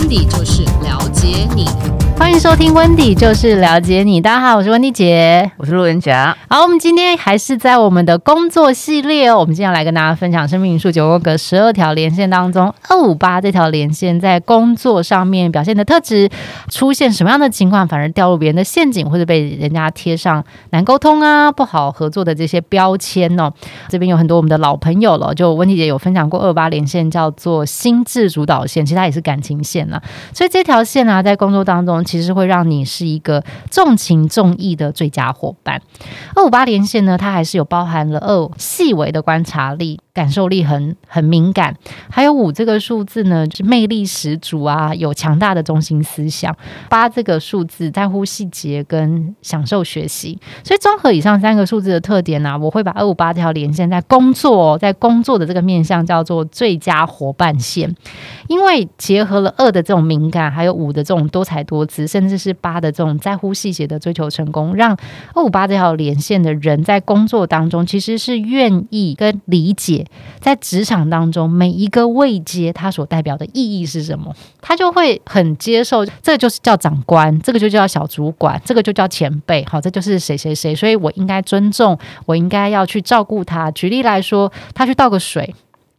温迪就是了解你。欢迎收听温迪就是了解你。大家好，我是温迪姐，我是路人甲。好，我们今天还是在我们的工作系列哦。我们今天要来跟大家分享生命灵数九宫格十二条连线当中，二五八这条连线在工作上面表现的特质，出现什么样的情况，反而掉入别人的陷阱，或者被人家贴上难沟通啊、不好合作的这些标签哦。这边有很多我们的老朋友了，就温迪姐有分享过二八连线叫做心智主导线，其实它也是感情线呐。所以这条线呢、啊，在工作当中。其实会让你是一个重情重义的最佳伙伴。二五八连线呢，它还是有包含了二细微的观察力。感受力很很敏感，还有五这个数字呢，就是魅力十足啊，有强大的中心思想。八这个数字在乎细节跟享受学习，所以综合以上三个数字的特点呢、我会把二五八这条连线在工作，在工作的这个面向叫做最佳伙伴线，因为结合了二的这种敏感，还有五的这种多才多姿，甚至是八的这种在乎细节的追求成功，让二五八这条连线的人在工作当中其实是愿意跟理解。在职场当中，每一个位阶，它所代表的意义是什么？他就会很接受，这就是叫长官，这个就叫小主管，这个就叫前辈，好，这就是谁谁谁，所以我应该尊重，我应该要去照顾他。举例来说，他去倒个水，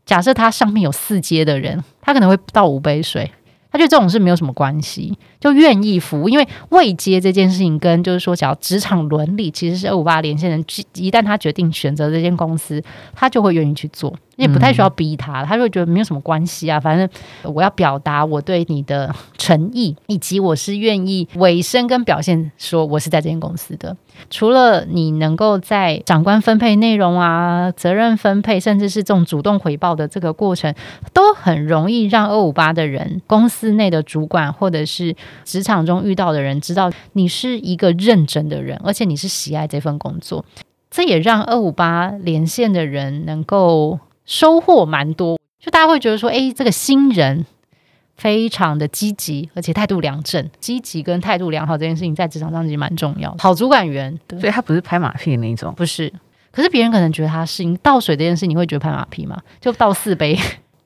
假设他上面有四阶的人，他可能会倒五杯水。他觉得这种事没有什么关系，就愿意服务，因为未接这件事情跟就是说，只要职场伦理其实是二五八连线人，一旦他决定选择这间公司，他就会愿意去做。也不太需要逼他，他就会觉得没有什么关系啊。反正我要表达我对你的 诚意，以及我是愿意委身跟表现，说我是在这间公司的。除了你能够在长官分配内容啊、责任分配，甚至是这种主动回报的这个过程，都很容易让二五八的人、公司内的主管或者是职场中遇到的人知道你是一个认真的人，而且你是喜爱这份工作。这也让二五八连线的人能够。收获蛮多，就大家会觉得说，哎，这个新人非常的积极，而且态度良正。积极跟态度良好这件事情，在职场上其实蛮重要的。好主管员，所以他不是拍马屁的那种，不是。可是别人可能觉得他是，你倒水这件事，你会觉得拍马屁吗？就倒四杯。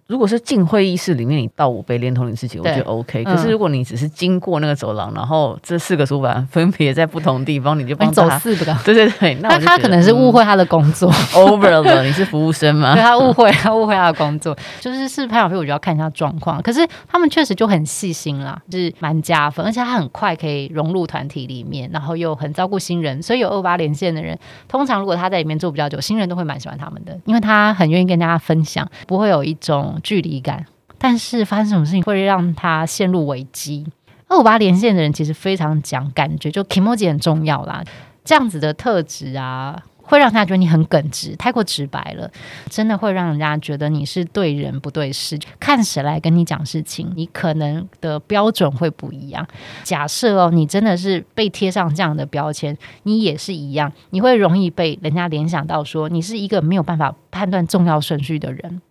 如果是进会议室里面，你倒五杯连同你自己，我觉得 OK。可是如果你只是经过那个走廊，然后这四个主管分别在不同地方，你就帮他走四个。对对对，那他可能是误会他的工作 over 了。你是服务生吗？对，他误会，他误会他的工作，就是是拍马屁，我就要看一下状况。可是他们确实就很细心啦，就是蛮加分，而且他很快可以融入团体里面，然后又很照顾新人。所以有二八连线的人，通常如果他在里面做比较久，新人都会蛮喜欢他们的，因为他很愿意跟大家分享，不会有一种距离感。但是发生什么事情会让他陷入危机？二五八连线的人其实非常讲感觉，就 kimoji 很重要啦。这样子的特质啊，会让他觉得你很耿直，太过直白了，真的会让人家觉得你是对人不对事。看谁来跟你讲事情，你可能的标准会不一样。假设哦，你真的是被贴上这样的标签，你也是一样，你会容易被人家联想到说你是一个没有办法判断重要顺序的人。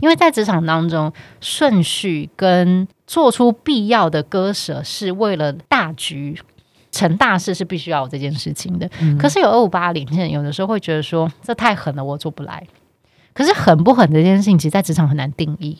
因为在职场当中，顺序跟做出必要的割舍是为了大局，成大事是必须要有这件事情的。嗯、可是有二五八零线，有的时候会觉得说这太狠了，我做不来。可是狠不狠这件事情，其实在职场很难定义。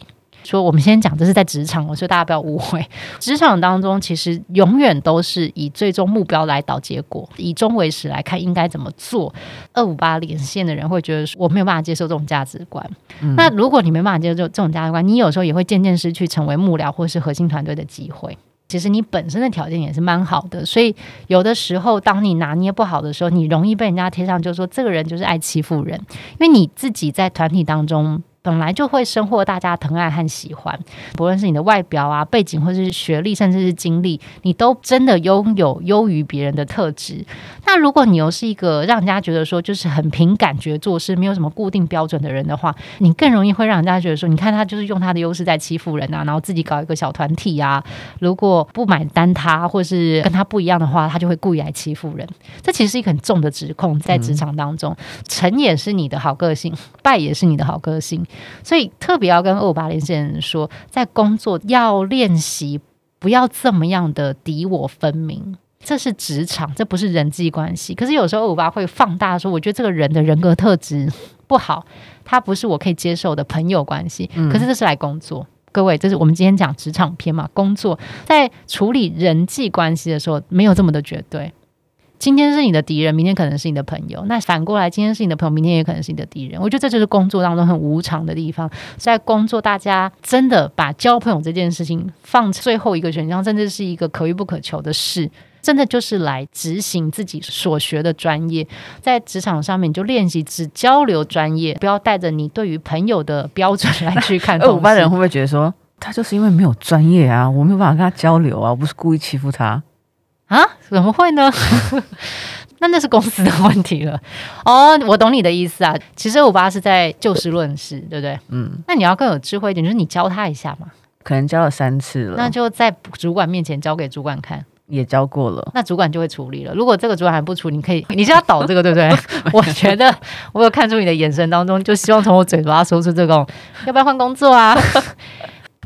说我们先讲，这是在职场，我说大家不要误会。职场当中，其实永远都是以最终目标来导结果，以终为始来看应该怎么做。二五八连线的人会觉得说我没有办法接受这种价值观。嗯、那如果你没办法接受这种价值观，你有时候也会渐渐失去成为幕僚或是核心团队的机会。其实你本身的条件也是蛮好的，所以有的时候当你拿捏不好的时候，你容易被人家贴上，就是说这个人就是爱欺负人，因为你自己在团体当中。本来就会收获大家疼爱和喜欢，不论是你的外表啊、背景，或者是学历，甚至是经历，你都真的拥有优于别人的特质。那如果你又是一个让人家觉得说就是很凭感觉做事，没有什么固定标准的人的话，你更容易会让人家觉得说，你看他就是用他的优势在欺负人啊，然后自己搞一个小团体啊。如果不买单他，或是跟他不一样的话，他就会故意来欺负人。这其实是一个很重的指控，在职场当中，成也是你的好个性，败也是你的好个性。所以特别要跟二五八连线的人说，在工作要练习不要这么样的敌我分明，这是职场，这不是人际关系。可是有时候二五八会放大说，我觉得这个人的人格特质不好，他不是我可以接受的朋友关系。可是这是来工作。各位，这是我们今天讲职场篇嘛，工作在处理人际关系的时候，没有这么的绝对。今天是你的敌人，明天可能是你的朋友。那反过来，今天是你的朋友，明天也可能是你的敌人。我觉得这就是工作当中很无常的地方。在工作，大家真的把交朋友这件事情放最后一个选项，甚至是一个可遇不可求的事。真的就是来执行自己所学的专业，在职场上面你就练习只交流专业，不要带着你对于朋友的标准来去看。二五八人会不会觉得说，他就是因为没有专业啊，我没有办法跟他交流啊，我不是故意欺负他。啊？怎么会呢？那那是公司的问题了。哦，我懂你的意思啊。其实我爸是在就事论事，对不对？嗯。那你要更有智慧一点，就是你教他一下嘛。可能教了三次了，那就在主管面前教给主管看。也教过了，那主管就会处理了。如果这个主管还不处理，你可以，你是要倒这个，对不对？我觉得我有看出你的眼神当中，就希望从我嘴巴说出这种，要不要换工作啊？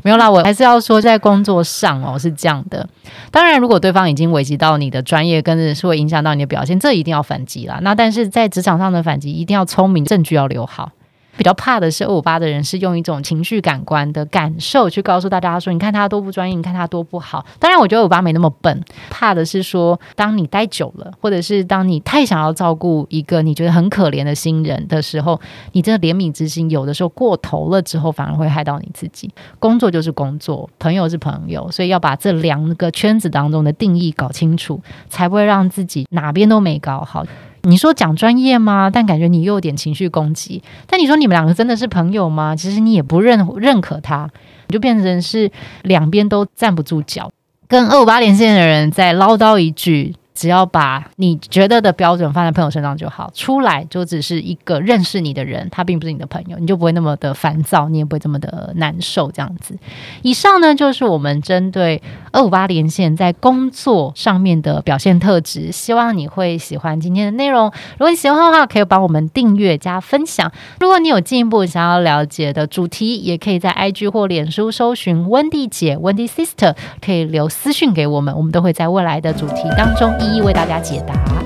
没有啦，我还是要说，在工作上哦是这样的。当然，如果对方已经危及到你的专业，跟着是会影响到你的表现，这一定要反击啦。那但是在职场上的反击，一定要聪明，证据要留好。比较怕的是二五八的人是用一种情绪感官的感受去告诉大家说，你看他多不专业，你看他多不好。当然，我觉得二五八没那么笨。怕的是说，当你待久了，或者是当你太想要照顾一个你觉得很可怜的新人的时候，你这个怜悯之心有的时候过头了之后，反而会害到你自己。工作就是工作，朋友是朋友，所以要把这两个圈子当中的定义搞清楚，才不会让自己哪边都没搞好。你说讲专业吗？但感觉你又有点情绪攻击。但你说你们两个真的是朋友吗？其实你也不认认可他，你就变成是两边都站不住脚。跟二五八连线的人在唠叨一句。只要把你觉得的标准放在朋友身上就好，出来就只是一个认识你的人，他并不是你的朋友，你就不会那么的烦躁，你也不会这么的难受。这样子，以上呢就是我们针对二五八连线在工作上面的表现特质，希望你会喜欢今天的内容。如果你喜欢的话，可以帮我们订阅加分享。如果你有进一步想要了解的主题，也可以在 IG 或脸书搜寻温蒂姐、温蒂 Sister，可以留私讯给我们，我们都会在未来的主题当中一。一一为大家解答。